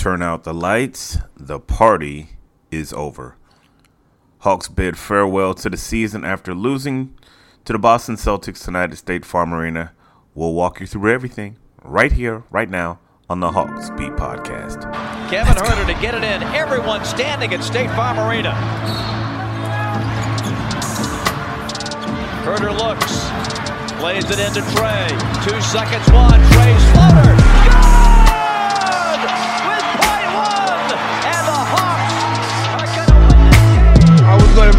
Turn out the lights, the party is over. Hawks bid farewell to the season after losing to the Boston Celtics tonight at State Farm Arena. We'll walk you through everything right here, right now on the Hawks Beat Podcast. Kevin Huerter to get it in. Everyone standing at State Farm Arena. Huerter looks, plays it into Trae. Two seconds, one. Trae's floater.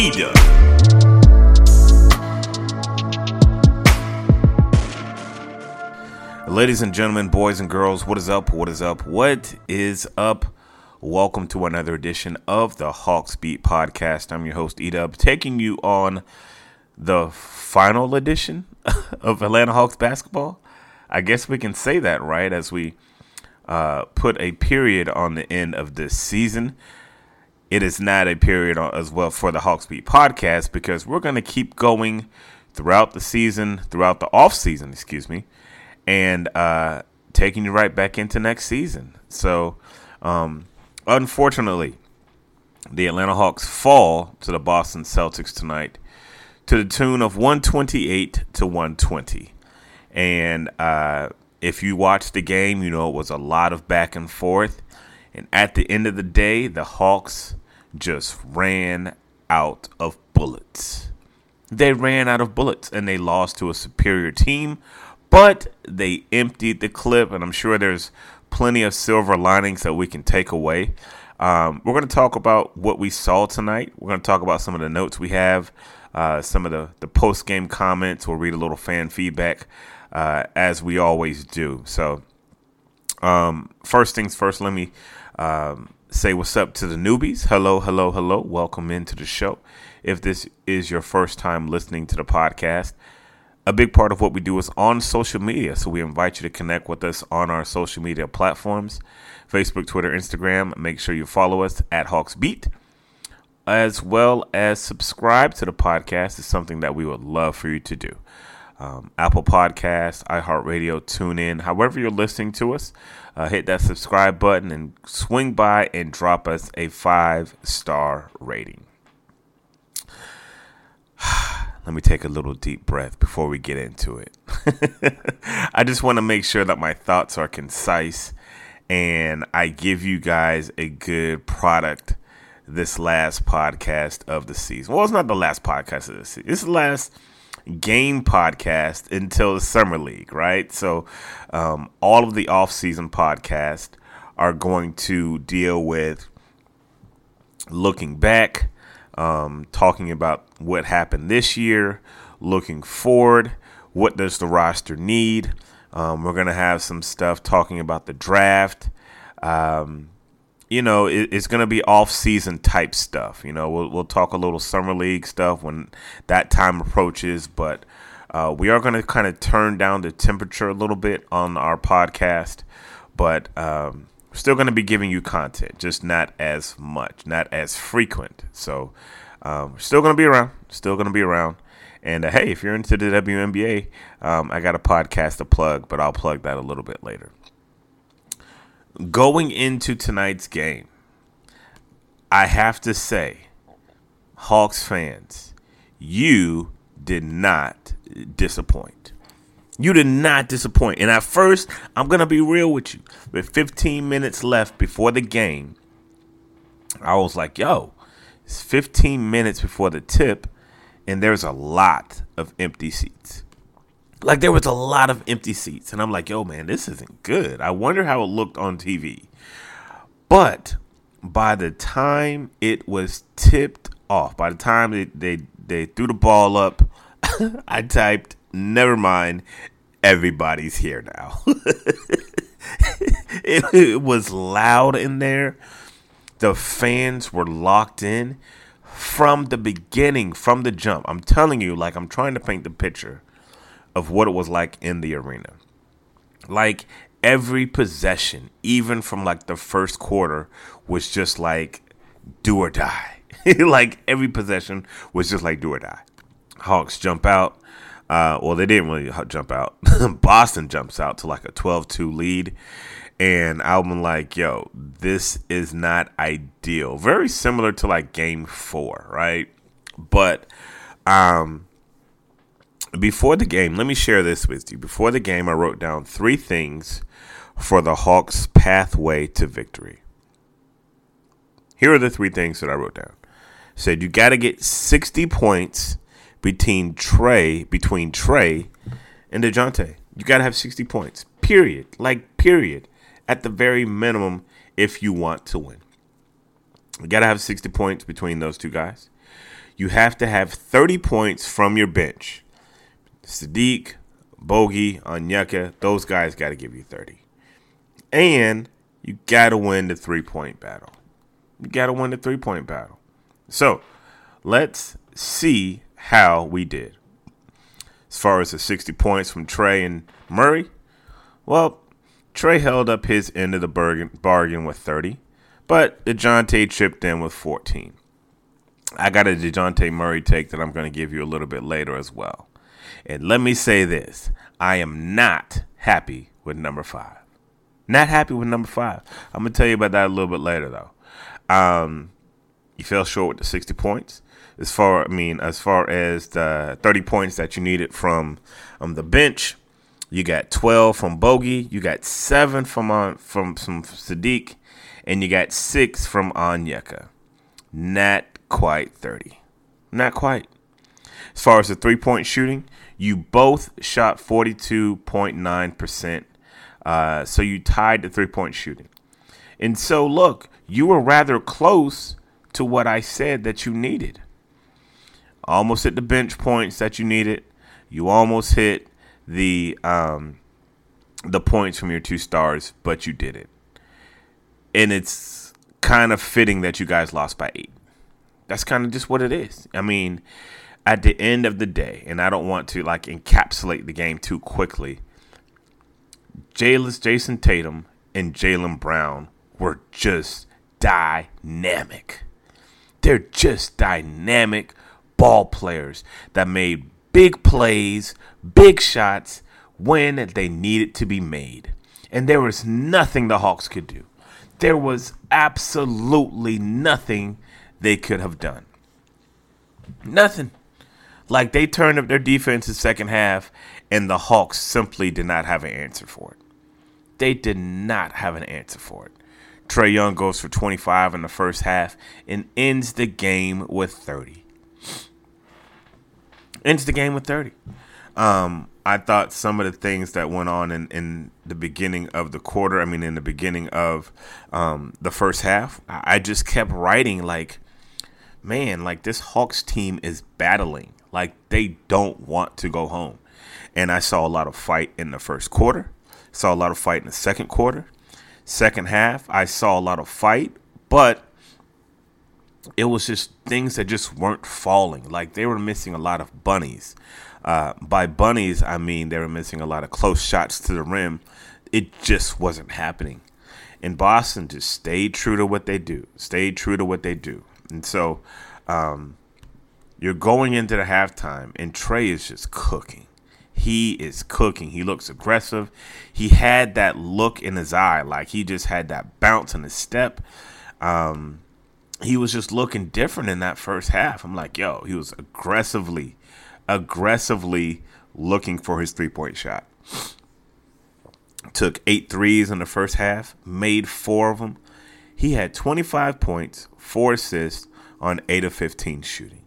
Eda. Ladies and gentlemen, boys and girls, what is up? What is up? What is up? Welcome to another edition of the Hawks Beat Podcast. I'm your host, Edub, taking you on the final edition of Atlanta Hawks basketball. I guess we can say that, right? As we uh, put a period on the end of this season. It is not a period as well for the Hawks Beat podcast because we're going to keep going throughout the season, throughout the off season, excuse me, and uh, taking you right back into next season. So, um, unfortunately, the Atlanta Hawks fall to the Boston Celtics tonight to the tune of 128 to 120. And uh, if you watched the game, you know it was a lot of back and forth. And at the end of the day, the Hawks just ran out of bullets. They ran out of bullets and they lost to a superior team, but they emptied the clip. And I'm sure there's plenty of silver linings that we can take away. Um, we're going to talk about what we saw tonight. We're going to talk about some of the notes we have, uh, some of the, the post game comments. We'll read a little fan feedback uh, as we always do. So, um, first things first, let me um, say what's up to the newbies. Hello, hello, hello. Welcome into the show. If this is your first time listening to the podcast, a big part of what we do is on social media. So we invite you to connect with us on our social media platforms Facebook, Twitter, Instagram. Make sure you follow us at Hawks Beat, as well as subscribe to the podcast. is something that we would love for you to do. Um, Apple Podcasts, iHeartRadio, TuneIn, however you're listening to us, uh, hit that subscribe button and swing by and drop us a five star rating. Let me take a little deep breath before we get into it. I just want to make sure that my thoughts are concise and I give you guys a good product this last podcast of the season. Well, it's not the last podcast of the season. It's the last game podcast until the summer league, right? So, um, all of the off-season podcasts are going to deal with looking back, um, talking about what happened this year, looking forward, what does the roster need. Um, we're gonna have some stuff talking about the draft. Um, you know, it, it's going to be off-season type stuff. You know, we'll we'll talk a little summer league stuff when that time approaches, but uh, we are going to kind of turn down the temperature a little bit on our podcast. But um, Still going to be giving you content, just not as much, not as frequent. So, um, still going to be around. Still going to be around. And uh, hey, if you're into the WNBA, um, I got a podcast to plug, but I'll plug that a little bit later. Going into tonight's game, I have to say, Hawks fans, you did not disappoint. You did not disappoint. And at first, I'm going to be real with you. With 15 minutes left before the game, I was like, yo, it's 15 minutes before the tip and there's a lot of empty seats. Like there was a lot of empty seats, and I'm like, yo, man, this isn't good. I wonder how it looked on TV. But by the time it was tipped off, by the time they they, they threw the ball up, I typed, never mind, everybody's here now. it, it was loud in there. The fans were locked in from the beginning, from the jump. I'm telling you, like I'm trying to paint the picture of what it was like in the arena. Like every possession, even from like the first quarter, was just like do or die. like every possession was just like do or die. Hawks jump out. Uh, well, they didn't really jump out. Boston jumps out to like a 12 2 lead and I'm like, yo, this is not ideal. Very similar to like game four, right? But um before the game, let me share this with you. Before the game, I wrote down three things for the Hawks' pathway to victory. Here are the three things that I wrote down. said you got to get 60 points between Trae between Trae and DeJounte. You got to have 60 points. Period. Like period at the very minimum if you want to win. You got to have 60 points between those two guys. You have to have 30 points from your bench. Saddiq, Bogey, Onyeka, those guys got to give you 30. And you got to win the three point battle. You got to win the three point battle. So let's see how we did. As far as the 60 points from Trae and Murray, well, Trae held up his end of the bargain, bargain with 30, but DeJounte chipped in with 14. I got a DeJounte Murray take that I'm going to give you a little bit later as well. And let me say this I am not happy with number five. Not happy with number five. I'm going to tell you about that a little bit later, though. Um, you fell short with the 60 points. As far, I mean, as far as the 30 points that you needed from um, the bench, you got 12 from Bogey. You got seven from uh, from some Saddiq, and you got six from Onyeka. Not quite 30. Not quite. As far as the three point shooting, you both shot 42.9%. Uh, so you tied the three point shooting. And so, look, you were rather close to what I said that you needed. Almost hit the bench points that you needed. You almost hit the um, the points from your two stars, but you did it. And it's kind of fitting that you guys lost by eight. That's kind of just what it is. I mean, at the end of the day, and I don't want to like encapsulate the game too quickly. Jaylen, Jayson Tatum and Jaylen Brown were just dynamic. They're just dynamic ball players that made big plays, big shots when they needed to be made. And there was nothing the Hawks could do. There was absolutely nothing they could have done. Nothing. Like they turned up their defense in the second half, and the Hawks simply did not have an answer for it. They did not have an answer for it. Trae Young goes for 25 in the first half and ends the game with 30 ends the game with 30. Um, I thought some of the things that went on in, in the beginning of the quarter, I mean, in the beginning of um, the first half, I just kept writing, like, man, like this Hawks team is battling. Like, they don't want to go home. And I saw a lot of fight in the first quarter, saw a lot of fight in the second quarter. Second half, I saw a lot of fight, but it was just things that just weren't falling. Like they were missing a lot of bunnies. Uh, by bunnies, I mean they were missing a lot of close shots to the rim. It just wasn't happening. And Boston just stayed true to what they do, stayed true to what they do. And so um, you're going into the halftime, and Trae is just cooking. He is cooking. He looks aggressive. He had that look in his eye, like he just had that bounce in his step. Um, he was just looking different in that first half. I'm like, yo, he was aggressively, aggressively looking for his three point shot. Took eight threes in the first half, made four of them. He had 25 points, four assists on eight of 15 shooting.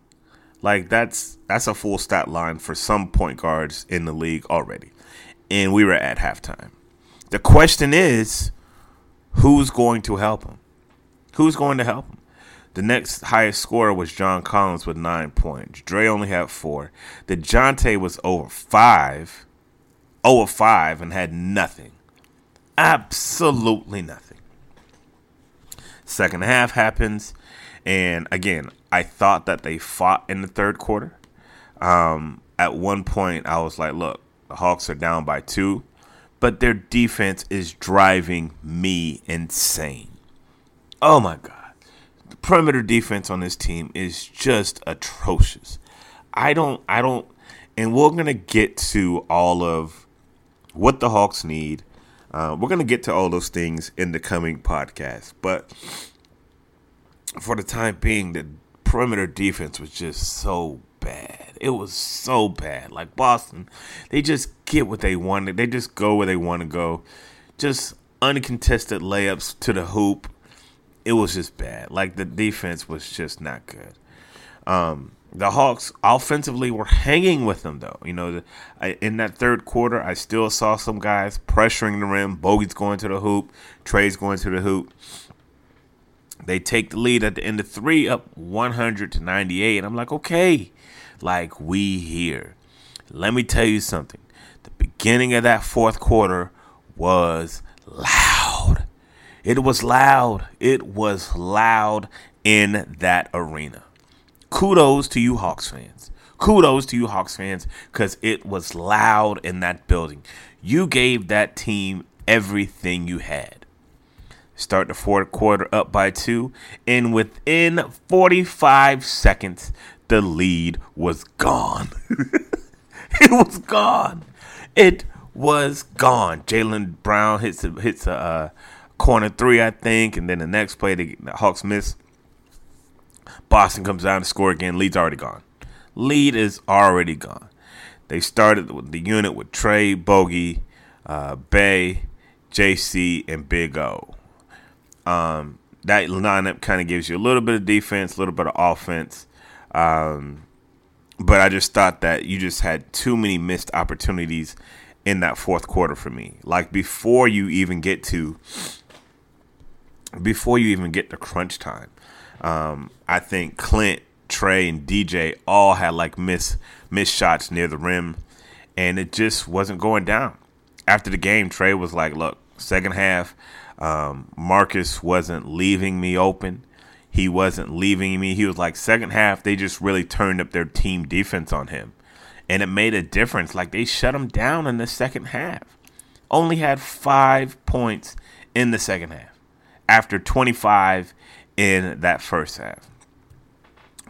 Like that's that's a full stat line for some point guards in the league already. And we were at halftime. The question is, who's going to help him? Who's going to help him? The next highest scorer was John Collins with nine points. Dre only had four. DeJounte was over five, over five, and had nothing. Absolutely nothing. Second half happens, and again, I thought that they fought in the third quarter. Um, at one point, I was like, look, the Hawks are down by two, but their defense is driving me insane. Oh my God. The perimeter defense on this team is just atrocious. I don't, I don't, and we're going to get to all of what the Hawks need. Uh, we're going to get to all those things in the coming podcast. But for the time being, the perimeter defense was just so bad. It was so bad. Like Boston, they just get what they wanted. They just go where they want to go. Just uncontested layups to the hoop. It was just bad. Like the defense was just not good. Um, the Hawks offensively were hanging with them though. You know, the, I, in that third quarter, I still saw some guys pressuring the rim. Bogey's going to the hoop. Trae's going to the hoop. They take the lead at the end of three, up 100 to 98. And I'm like, okay, like we here. Let me tell you something. The beginning of that fourth quarter was loud. It was loud. It was loud in that arena. Kudos to you, Hawks fans. Kudos to you, Hawks fans, because it was loud in that building. You gave that team everything you had. Start the fourth quarter up by two, and within 45 seconds, the lead was gone. it was gone. It was gone. Jaylen Brown hits a, hits a uh, corner three, I think, and then the next play, the, the Hawks miss. Boston comes down to score again. Lead's already gone. Lead is already gone. They started with the unit with Trae, Bogey, uh, Bey, JC, and Big O. Um, that lineup kind of gives you a little bit of defense, a little bit of offense. Um, but I just thought that you just had too many missed opportunities in that fourth quarter for me. Like before you even get to before you even get to crunch time, um, I think Clint, Trae, and DJ all had like miss miss shots near the rim, and it just wasn't going down. After the game, Trae was like, "Look, second half, um, Marcus wasn't leaving me open. He wasn't leaving me. He was like second half. They just really turned up their team defense on him, and it made a difference. Like they shut him down in the second half. Only had five points in the second half after 25 in that first half.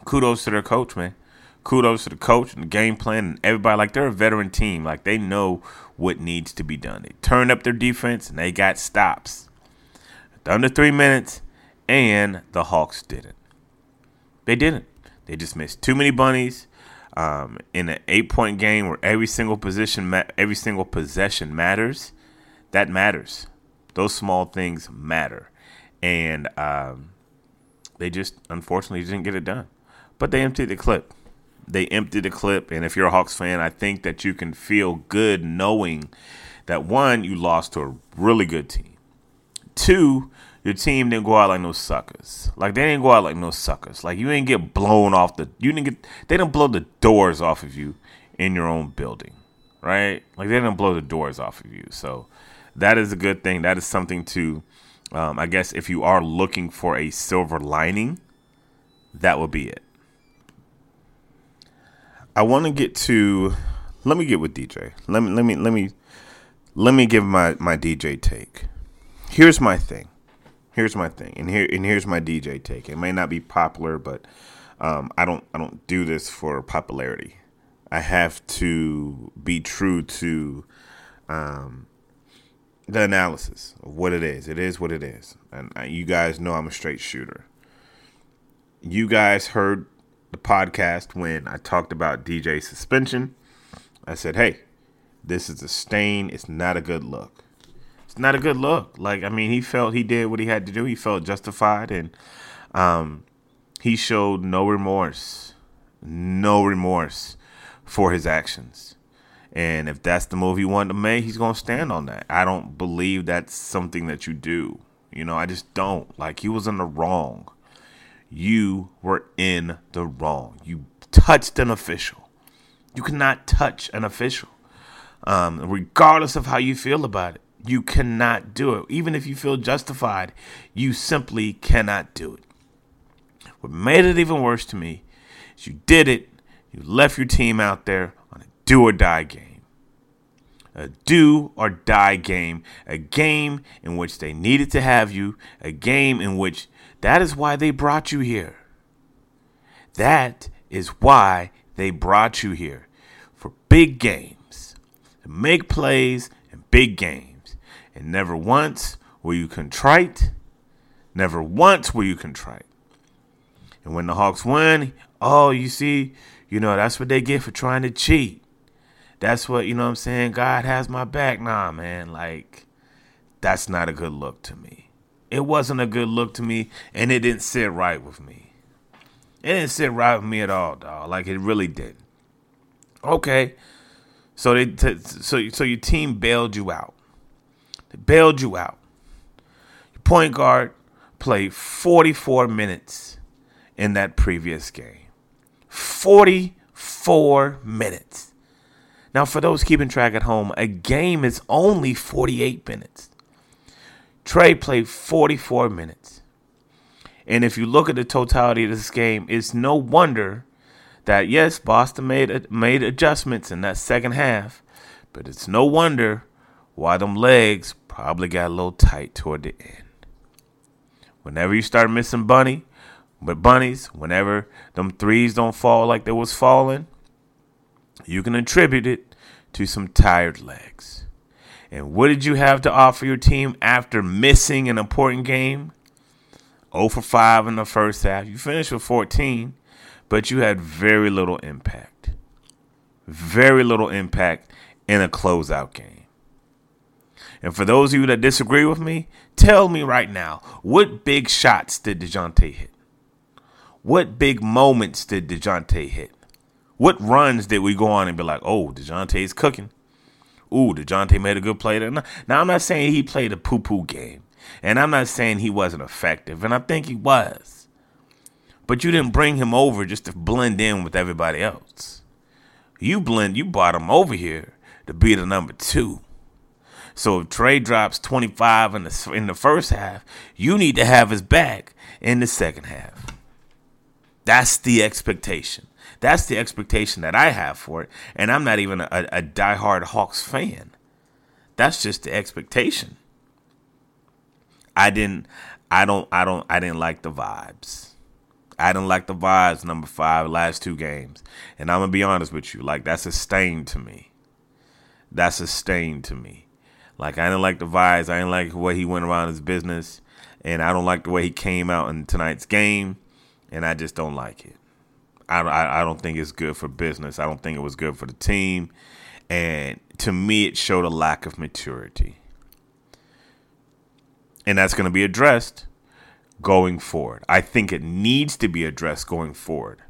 Kudos to their coach, man. Kudos to the coach and the game plan and everybody. Like they're a veteran team. Like they know what needs to be done. They turned up their defense and they got stops under three minutes, and the Hawks didn't. They didn't. They just missed too many bunnies. Um, in an eight-point game where every single position, ma- every single possession matters, that matters. Those small things matter, and um, they just unfortunately didn't get it done. But they emptied the clip. They emptied the clip, and if you're a Hawks fan, I think that you can feel good knowing that one, you lost to a really good team. Two, your team didn't go out like no suckers. Like they didn't go out like no suckers. Like you didn't get blown off the you didn't get they didn't blow the doors off of you in your own building. Right? Like they didn't blow the doors off of you. So that is a good thing. That is something to um, I guess if you are looking for a silver lining, that would be it. I want to get to let me get with DJ. Let me let me let me let me give my my DJ take here's my thing. here's my thing, and here and here's my DJ take. It may not be popular, but um, I don't I don't do this for popularity. I have to be true to um, the analysis of what it is. It is what it is, and you guys know I'm a straight shooter. You guys heard the podcast when I talked about DJ suspension. I said, "Hey, this is a stain. It's not a good look. It's not a good look. Like I mean, he felt he did what he had to do. He felt justified, and um, he showed no remorse, no remorse for his actions. And if that's the move he wanted to make, he's gonna stand on that. I don't believe that's something that you do. You know, I just don't. Like he was in the wrong. You were in the wrong. You touched an official. You cannot touch an official um, regardless of how you feel about it. You cannot do it. Even if you feel justified, you simply cannot do it. What made it even worse to me is you did it, you left your team out there on a do or die game. A do or die game, a game in which they needed to have you, a game in which that is why they brought you here. That is why they brought you here for big games to make plays in big games. And never once were you contrite. Never once were you contrite. And when the Hawks win, oh, you see, you know, that's what they get for trying to cheat. That's what, you know what I'm saying? God has my back. Nah, man. Like, that's not a good look to me. It wasn't a good look to me, and it didn't sit right with me. It didn't sit right with me at all, dog. Like, it really didn't. Okay, so they t- so so your team bailed you out. They bailed you out. Your point guard played 44 minutes in that previous game. 44 minutes. Now, for those keeping track at home, a game is only 48 minutes. Trae played 44 minutes. And if you look at the totality of this game, it's no wonder that yes, Boston made made adjustments in that second half, but it's no wonder why them legs probably got a little tight toward the end. Whenever you start missing bunny, but bunnies, whenever them threes don't fall like they was falling, you can attribute it to some tired legs. And what did you have to offer your team after missing an important game? 0 for 5 in the first half. You finished with 14 but you had very little impact. Very little impact in a closeout game. And for those of you that disagree with me, tell me right now what big shots did DeJounte hit? What big moments did DeJounte hit? What runs did we go on and be like, oh, DeJounte's cooking? Ooh, DeJounte made a good play. There. Now, I'm not saying he played a poo poo game. And I'm not saying he wasn't effective. And I think he was. But you didn't bring him over just to blend in with everybody else. You blend, you brought him over here to be the number two. So if Trae drops 25 in the in the first half, you need to have his back in the second half. That's the expectation. That's the expectation that I have for it, and I'm not even a, a diehard Hawks fan. That's just the expectation. I didn't, I don't, I don't, I didn't like the vibes. I didn't like the vibes number five last two games. And I'm gonna be honest with you, like that's a stain to me. That's a stain to me. Like I didn't like the vibes. I didn't like the way he went around his business, and I don't like the way he came out in tonight's game, and I just don't like it. I, I, I don't think it's good for business. I don't think it was good for the team, and to me, it showed a lack of maturity, and that's going to be addressed going forward. I think it needs to be addressed going forward.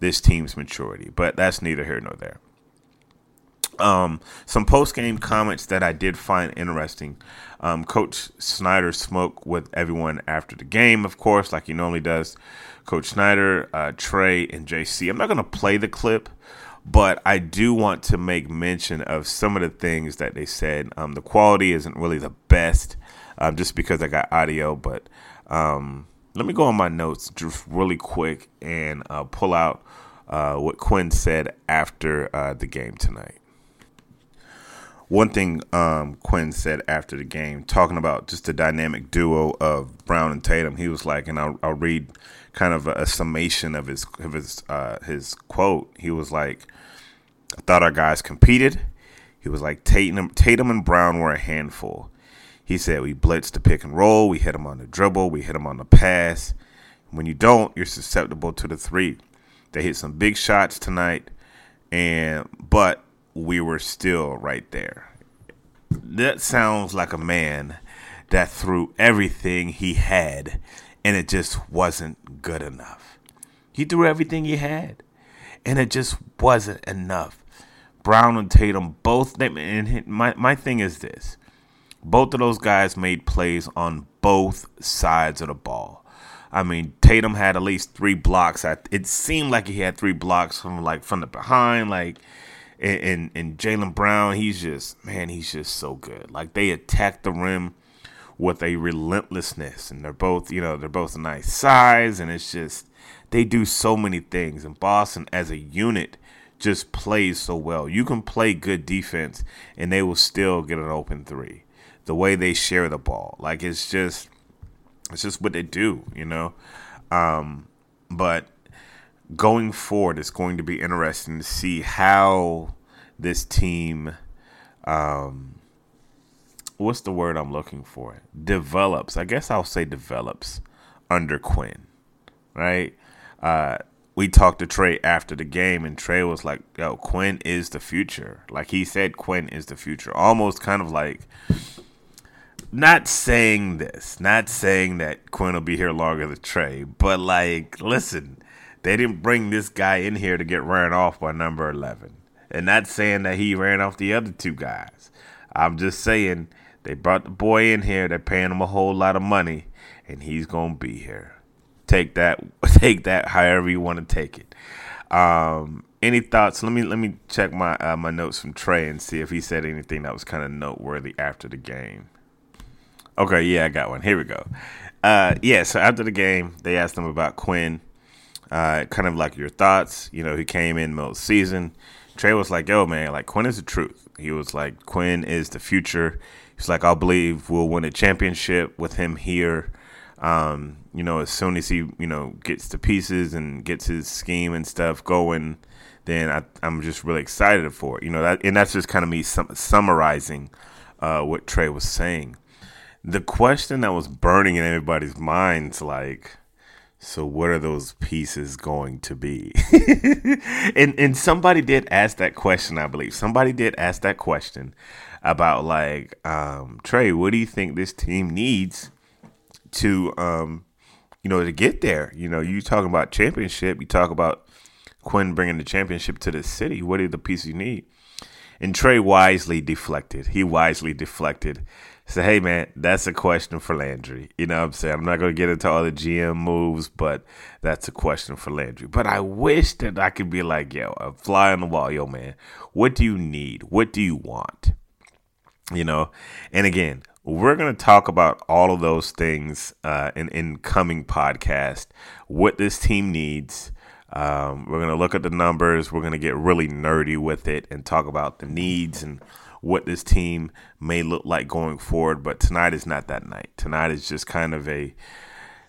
This team's maturity, but that's neither here nor there. Um, some post game comments that I did find interesting. Um, Coach Snyder spoke with everyone after the game, of course, like he normally does. Coach Snyder, uh, Trae, and JC. I'm not going to play the clip, but I do want to make mention of some of the things that they said. Um, the quality isn't really the best, um, just because I got audio, but um, let me go on my notes just really quick and uh, pull out uh, what Quin said after uh, the game tonight. One thing um, Quin said after the game, talking about just the dynamic duo of Brown and Tatum, he was like, and I'll, I'll read kind of a, a, summation of his of his uh, his quote. He was like, "I thought our guys competed." He was like, "Tatum, Tatum and Brown were a handful." He said, "We blitzed the pick and roll. We hit them on the dribble. We hit them on the pass. When you don't, you're susceptible to the three. They hit some big shots tonight, and but." We were still right there. That sounds like a man that threw everything he had and it just wasn't good enough. He threw everything he had and it just wasn't enough. Brown and Tatum both and my my thing is this. Both of those guys made plays on both sides of the ball. I mean, Tatum had at least 3 blocks. It seemed like he had 3 blocks from like from the behind like and and, and Jaylen Brown, he's just man, he's just so good. Like they attack the rim with a relentlessness, and they're both you know they're both a nice size, and it's just they do so many things. And Boston as a unit just plays so well. You can play good defense, and they will still get an open three. The way they share the ball, like it's just it's just what they do, you know. Um, but going forward, it's going to be interesting to see how this team, um, what's the word I'm looking for? Develops. I guess I'll say develops under Quin, right? Uh, we talked to Trae after the game, and Trae was like, "Yo, Quin is the future." Like he said, Quin is the future. Almost kind of like not saying this, not saying that Quin will be here longer than Trae, but like, listen, they didn't bring this guy in here to get ran off by number 11. And not saying that he ran off the other two guys. I'm just saying they brought the boy in here. They're paying him a whole lot of money, and he's gonna be here. Take that, take that, however you want to take it. Um, any thoughts? Let me let me check my uh, my notes from Trae and see if he said anything that was kind of noteworthy after the game. Okay, yeah, I got one. Here we go. Uh, yeah, so after the game, they asked him about Quin uh, kind of like your thoughts. You know, he came in middle season. Trae was like, "Yo, man, like Quin is the truth." He was like, "Quin is the future." He's like, "I believe we'll win a championship with him here." Um, you know, as soon as he you know gets to pieces and gets his scheme and stuff going, then I, am just really excited for it. You know, that, and that's just kind of me sum, summarizing uh, what Trae was saying. The question that was burning in everybody's minds, like so what are those pieces going to be? and and somebody did ask that question, I believe. Somebody did ask that question about like, um, Trae, what do you think this team needs to um, you know, to get there? You know, you talking about championship, you talk about Quin bringing the championship to the city. What are the pieces you need? And Trae wisely deflected. He wisely deflected Say, hey man, that's a question for Landry. You know what I'm saying? I'm not gonna get into all the GM moves, but that's a question for Landry. But I wish that I could be like, yo, a fly on the wall, yo man, what do you need? What do you want? You know? And again, we're gonna talk about all of those things uh in, in coming podcast, what this team needs. Um, we're gonna look at the numbers, we're gonna get really nerdy with it and talk about the needs and what this team may look like going forward. But tonight is not that night. Tonight is just kind of a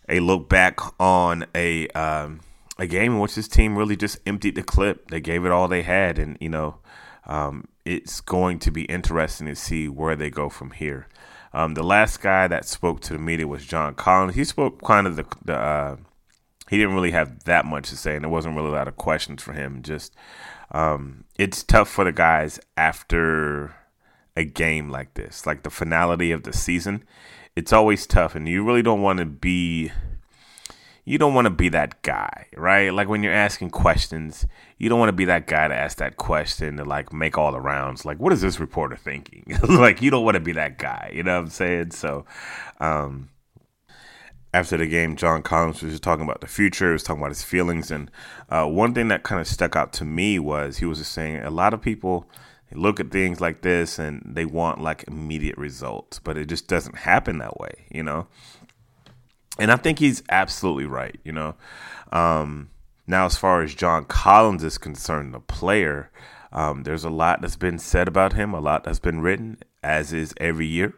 a look back on a um, a game in which this team really just emptied the clip. They gave it all they had, and you know, um, it's going to be interesting to see where they go from here. Um, the last guy that spoke to the media was John Collins. He spoke kind of the, the uh, he didn't really have that much to say, and there wasn't really a lot of questions for him. Just um, it's tough for the guys after a game like this, like the finality of the season, it's always tough, and you really don't want to be. You don't want to be that guy, right? Like when you're asking questions, you don't want to be that guy to ask that question to like make all the rounds. Like, what is this reporter thinking? like, you don't want to be that guy. You know what I'm saying? So, um, after the game, John Collins was just talking about the future. He was talking about his feelings, and uh, one thing that kind of stuck out to me was he was just saying a lot of people look at things like this and they want like immediate results, but it just doesn't happen that way, you know. And I think he's absolutely right, you know. Um, now, as far as John Collins is concerned, the player, Um, there's a lot that's been said about him, a lot that's been written, as is every year.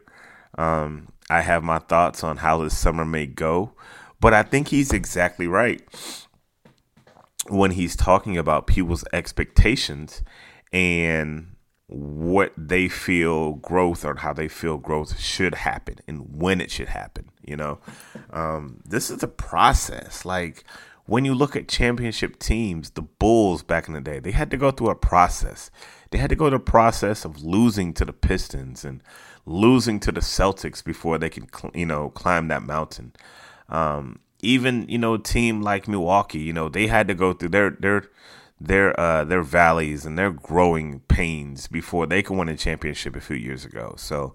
Um, I have my thoughts on how this summer may go, but I think he's exactly right when he's talking about people's expectations and what they feel growth or how they feel growth should happen and when it should happen. You know, um, this is a process. Like when you look at championship teams, the Bulls back in the day, they had to go through a process. They had to go through a process of losing to the Pistons and losing to the Celtics before they can, you know, climb that mountain. Um, even you know, a team like Milwaukee, you know, they had to go through their their their uh, their valleys and their growing pains before they could win a championship a few years ago. So,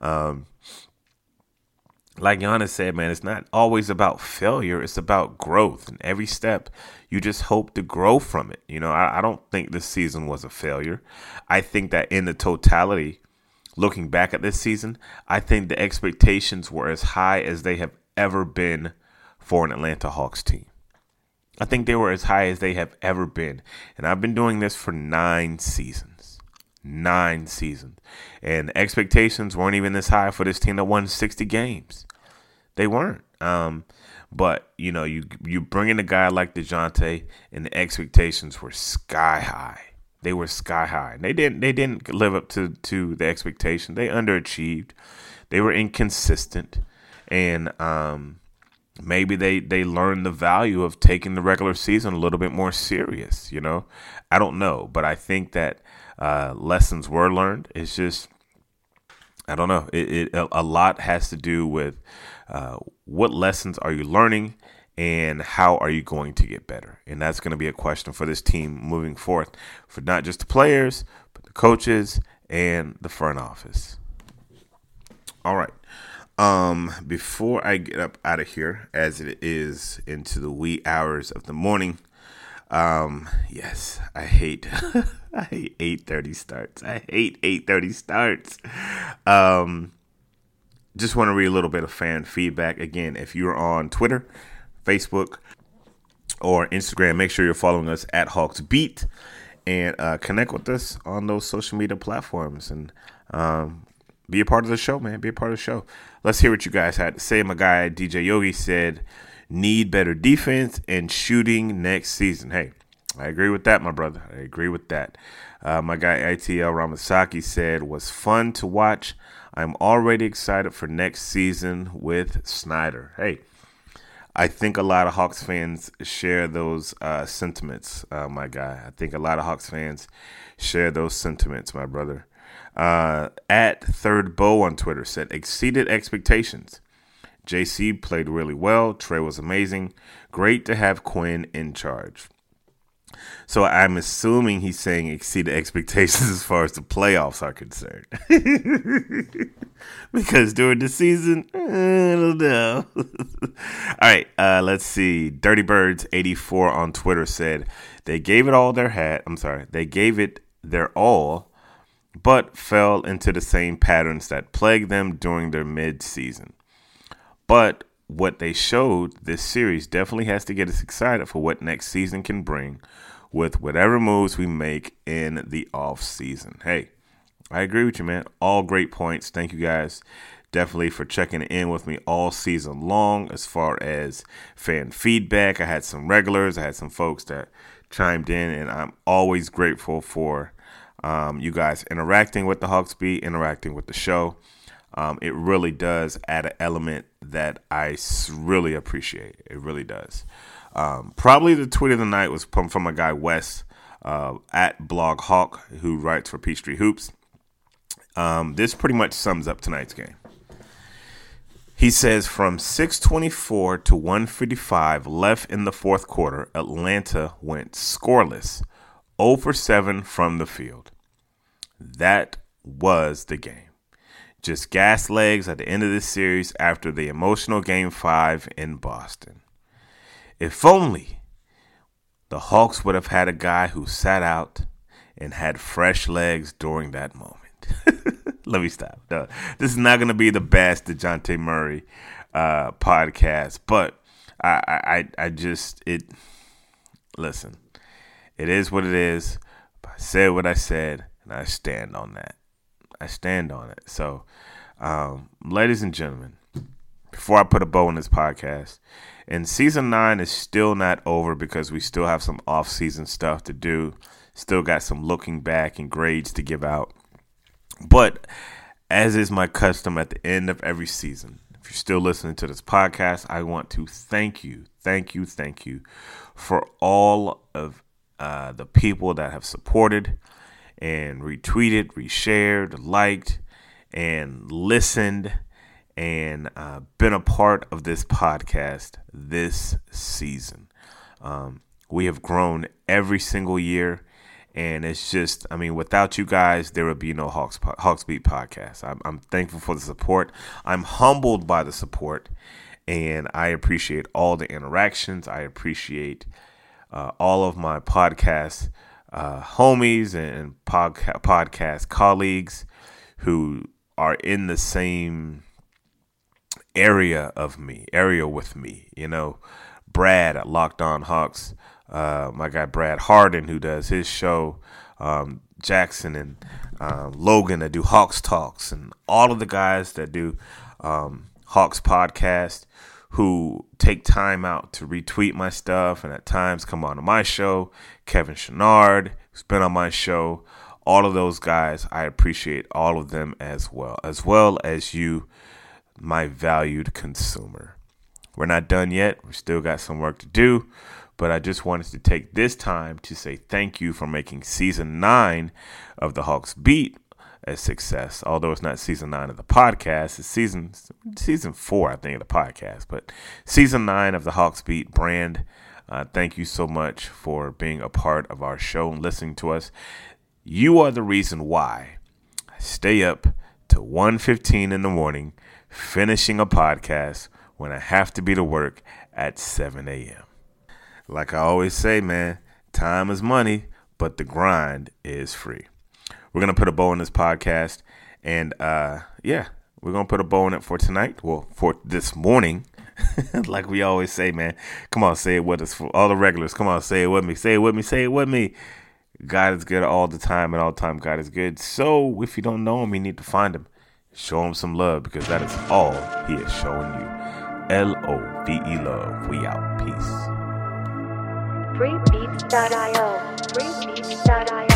um, like Giannis said, man, it's not always about failure. It's about growth. And every step, you just hope to grow from it. You know, I, I don't think this season was a failure. I think that in the totality, looking back at this season, I think the expectations were as high as they have ever been for an Atlanta Hawks team. I think they were as high as they have ever been. And I've been doing this for nine seasons. Nine seasons. And expectations weren't even this high for this team that won 60 games. They weren't. Um, but you know, you you bring in a guy like Dejounte, and the expectations were sky high. They were sky high. And they didn't they didn't live up to to the expectation. They underachieved. They were inconsistent, and um, maybe they they learned the value of taking the regular season a little bit more serious you know i don't know but i think that uh, lessons were learned it's just i don't know it, it a lot has to do with uh, what lessons are you learning and how are you going to get better and that's going to be a question for this team moving forth for not just the players but the coaches and the front office all right um, before I get up out of here, as it is into the wee hours of the morning, um, yes, I hate, I hate eight thirty starts. I hate eight thirty starts. Um, just want to read a little bit of fan feedback again. If you're on Twitter, Facebook, or Instagram, make sure you're following us at Hawks Beat and uh, connect with us on those social media platforms and um, be a part of the show, man. Be a part of the show. Let's hear what you guys had to say. My guy DJ Yogi said, need better defense and shooting next season. Hey, I agree with that, my brother. I agree with that. Uh, my guy ITL Ramasaki said, was fun to watch. I'm already excited for next season with Snyder. Hey, I think a lot of Hawks fans share those uh, sentiments, uh, my guy. I think a lot of Hawks fans share those sentiments, my brother. Uh, at Third Bow on Twitter said, exceeded expectations. JC played really well. Trae was amazing. Great to have Quin in charge. So I'm assuming he's saying exceeded expectations as far as the playoffs are concerned. because during the season, I don't know. all right, uh, let's see. Dirty Birds 84 on Twitter said they gave it all their hat. I'm sorry, they gave it their all but fell into the same patterns that plagued them during their mid-season. But what they showed this series definitely has to get us excited for what next season can bring with whatever moves we make in the off season. Hey, I agree with you, man. All great points. Thank you guys definitely for checking in with me all season long as far as fan feedback. I had some regulars, I had some folks that chimed in, and I'm always grateful for um, you guys interacting with the Hawks Beat, interacting with the show. Um, it really does add an element that I really appreciate. It really does. Um, probably the tweet of the night was from, from a guy Wes uh, at Blog Hawk who writes for Peachtree Hoops. Um, this pretty much sums up tonight's game. He says from 624 to 155 left in the fourth quarter, Atlanta went scoreless, 0 for 7 from the field. That was the game. Just gas legs at the end of this series after the emotional game five in Boston. If only the Hawks would have had a guy who sat out and had fresh legs during that moment. Let me stop. No, this is not going to be the best DeJounte Murray uh, podcast, but I, I, I just, it, listen, it is what it is. I said what I said, and I stand on that. I stand on it. So, um, ladies and gentlemen, before I put a bow on this podcast, and season nine is still not over because we still have some off season stuff to do. Still got some looking back and grades to give out. But as is my custom at the end of every season, if you're still listening to this podcast, I want to thank you, thank you, thank you for all of uh, the people that have supported and retweeted, reshared, liked, and listened and uh, been a part of this podcast this season. Um, we have grown every single year, and it's just, I mean, without you guys, there would be no Hawks Hawks Beat podcast. I'm, I'm thankful for the support. I'm humbled by the support, and I appreciate all the interactions. I appreciate uh, all of my podcast uh, homies and podca- podcast colleagues who are in the same area of me, area with me. You know, Brad at Locked On Hawks, uh, my guy Brad Harden who does his show, um, Jackson and uh, Logan that do Hawks Talks, and all of the guys that do um, Hawks podcast who take time out to retweet my stuff and at times come on to my show. Kevin Chouinard, who's been on my show. All of those guys, I appreciate all of them as well, as well as you my valued consumer. We're not done yet. We still got some work to do, but I just wanted to take this time to say thank you for making season nine of the Hawks Beat a success. Although it's not season nine of the podcast, it's season season four, I think, of the podcast. But season nine of the Hawks Beat brand. Uh, thank you so much for being a part of our show and listening to us. You are the reason why I stay up to 1.15 in the morning finishing a podcast when I have to be to work at 7 a.m. Like I always say, man, time is money, but the grind is free. We're gonna put a bow on this podcast, and uh, yeah, we're gonna put a bow on it for tonight. Well, for this morning. like we always say, man. Come on, say it with us. For all the regulars, come on, say it with me. Say it with me. Say it with me. God is good all the time, and all the time God is good. So if you don't know him, you need to find him. Show him some love because that is all he is showing you. L O V E love. We out. Peace. Freebeats.io. Freebeats.io.